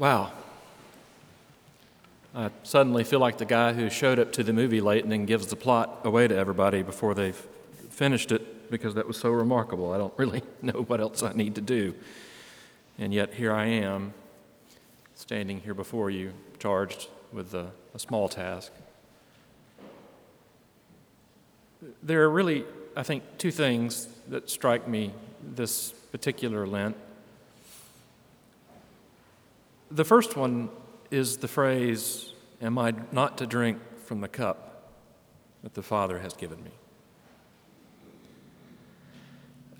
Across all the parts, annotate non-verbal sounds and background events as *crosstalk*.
Wow. I suddenly feel like the guy who showed up to the movie late and then gives the plot away to everybody before they've finished it because that was so remarkable. I don't really *laughs* know what else I need to do. And yet here I am, standing here before you, charged with a, a small task. There are really, I think, two things that strike me this particular Lent. The first one is the phrase, Am I not to drink from the cup that the Father has given me?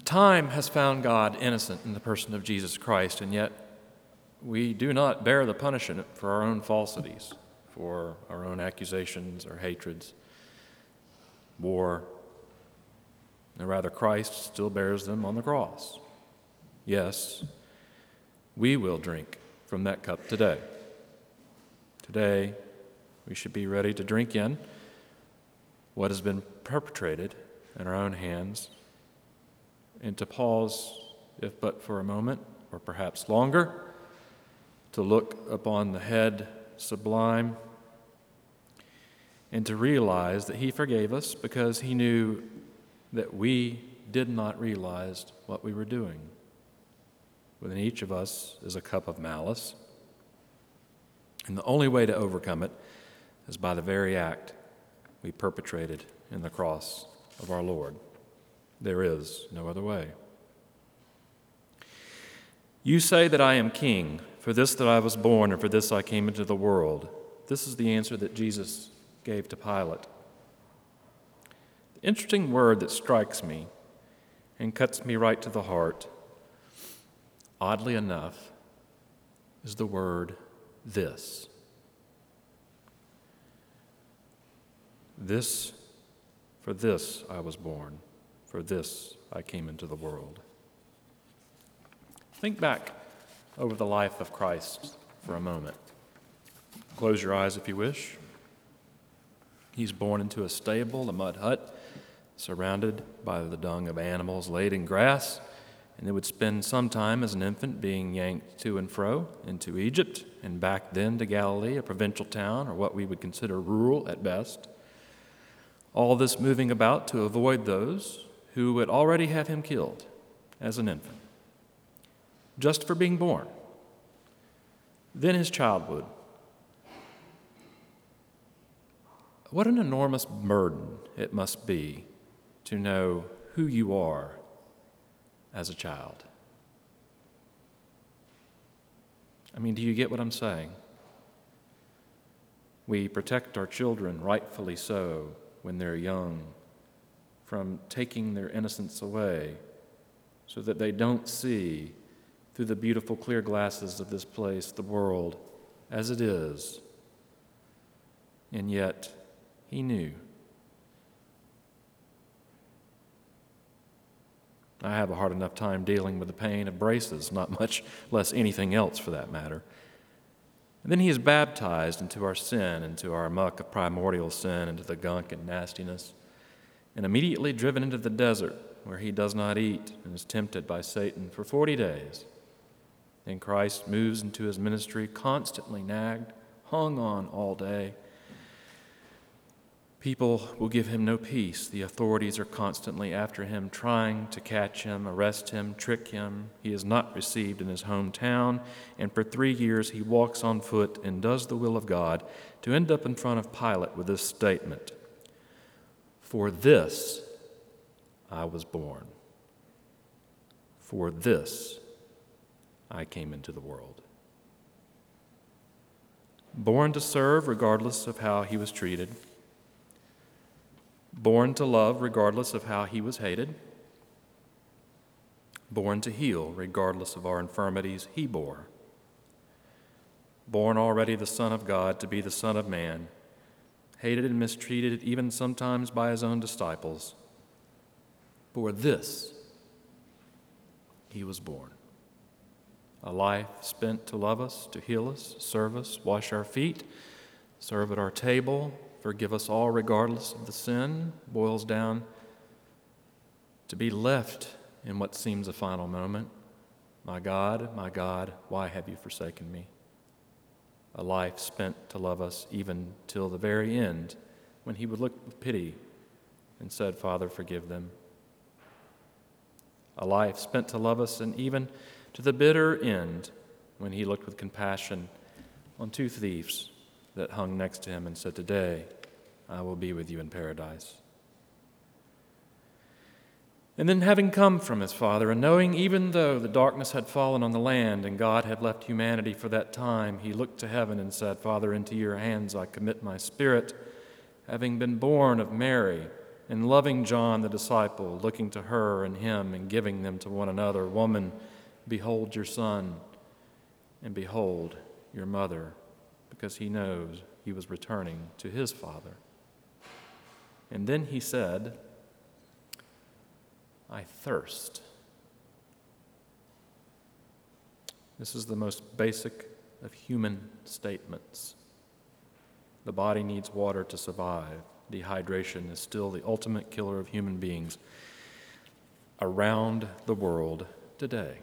Time has found God innocent in the person of Jesus Christ, and yet we do not bear the punishment for our own falsities, for our own accusations or hatreds, war. And rather, Christ still bears them on the cross. Yes, we will drink from that cup today. Today, we should be ready to drink in what has been perpetrated in our own hands and to pause, if but for a moment, or perhaps longer, to look upon the head sublime and to realize that He forgave us because He knew that we did not realize what we were doing. Within each of us is a cup of malice. And the only way to overcome it is by the very act we perpetrated in the cross of our Lord. There is no other way. You say that I am king, for this that I was born, and for this I came into the world. This is the answer that Jesus gave to Pilate. The interesting word that strikes me and cuts me right to the heart oddly enough, is the word this. This, for this I was born, for this I came into the world. Think back over the life of Christ for a moment. Close your eyes if you wish. He's born into a stable, a mud hut, surrounded by the dung of animals laid in grass and they would spend some time as an infant being yanked to and fro into Egypt and back then to Galilee, a provincial town, or what we would consider rural at best. All this moving about to avoid those who would already have him killed as an infant, just for being born. Then his childhood. What an enormous burden it must be to know who you are as a child. I mean, do you get what I'm saying? We protect our children, rightfully so, when they're young, from taking their innocence away so that they don't see through the beautiful clear glasses of this place the world as it is. And yet, he knew. I have a hard enough time dealing with the pain of braces, not *laughs* much less anything else for that matter. And then he is baptized into our sin, into our muck of primordial sin, into the gunk and nastiness, and immediately driven into the desert where he does not eat and is tempted by Satan for 40 days. Then Christ moves into his ministry, constantly nagged, hung on all day People will give him no peace. The authorities are constantly after him, trying to catch him, arrest him, trick him. He is not received in his hometown, and for three years he walks on foot and does the will of God to end up in front of Pilate with this statement For this I was born. For this I came into the world. Born to serve regardless of how he was treated born to love regardless of how he was hated, born to heal regardless of our infirmities he bore, born already the Son of God to be the Son of Man, hated and mistreated even sometimes by his own disciples. For this he was born. A life spent to love us, to heal us, serve us, wash our feet, serve at our table, forgive us all regardless of the sin, boils down to be left in what seems a final moment. My God, my God, why have you forsaken me? a life spent to love us even till the very end, when he would look with pity and said, Father, forgive them. A life spent to love us, and even to the bitter end, when he looked with compassion on two thieves that hung next to him and said, Today I will be with you in paradise. And then, having come from his Father, and knowing even though the darkness had fallen on the land and God had left humanity for that time, he looked to heaven and said, Father, into your hands I commit my spirit. Having been born of Mary, and loving John the disciple, looking to her and him and giving them to one another, Woman, behold your son, and behold your mother, because he knows he was returning to his Father. And then he said, I thirst. This is the most basic of human statements. The body needs water to survive. Dehydration is still the ultimate killer of human beings around the world today.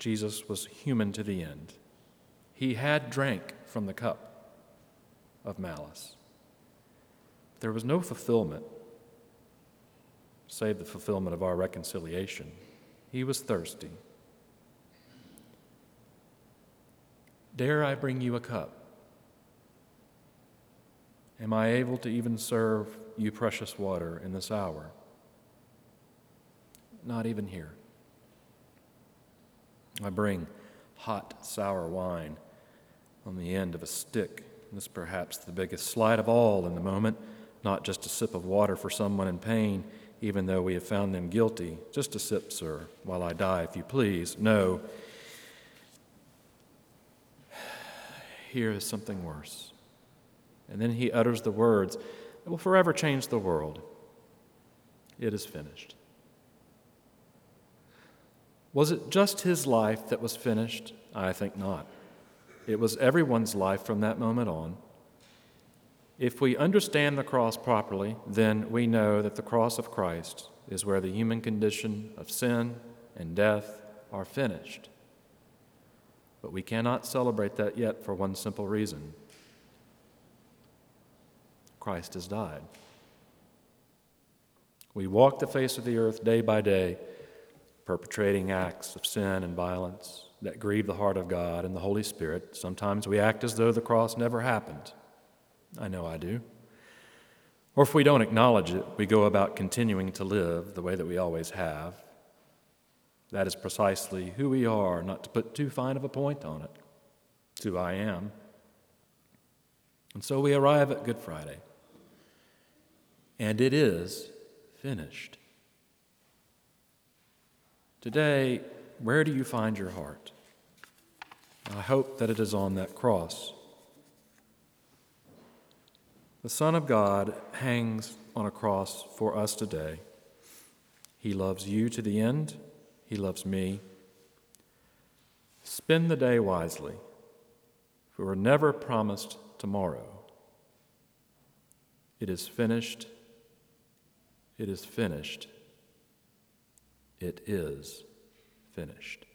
Jesus was human to the end. He had drank from the cup of malice. There was no fulfillment save the fulfillment of our reconciliation. He was thirsty. Dare I bring you a cup? Am I able to even serve you precious water in this hour? Not even here. I bring hot, sour wine on the end of a stick. This perhaps the biggest slight of all in the moment, not just a sip of water for someone in pain, even though we have found them guilty. Just a sip, sir, while I die, if you please. No. Here is something worse. And then he utters the words that will forever change the world It is finished. Was it just his life that was finished? I think not. It was everyone's life from that moment on. If we understand the cross properly, then we know that the cross of Christ is where the human condition of sin and death are finished. But we cannot celebrate that yet for one simple reason Christ has died. We walk the face of the earth day by day, perpetrating acts of sin and violence that grieve the heart of God and the Holy Spirit. Sometimes we act as though the cross never happened. I know I do. Or if we don't acknowledge it, we go about continuing to live the way that we always have. That is precisely who we are, not to put too fine of a point on it. It's who I am. And so we arrive at Good Friday. And it is finished. Today, where do you find your heart? I hope that it is on that cross. The Son of God hangs on a cross for us today. He loves you to the end, He loves me. Spend the day wisely, for we're never promised tomorrow. It is finished. It is finished. It is finished.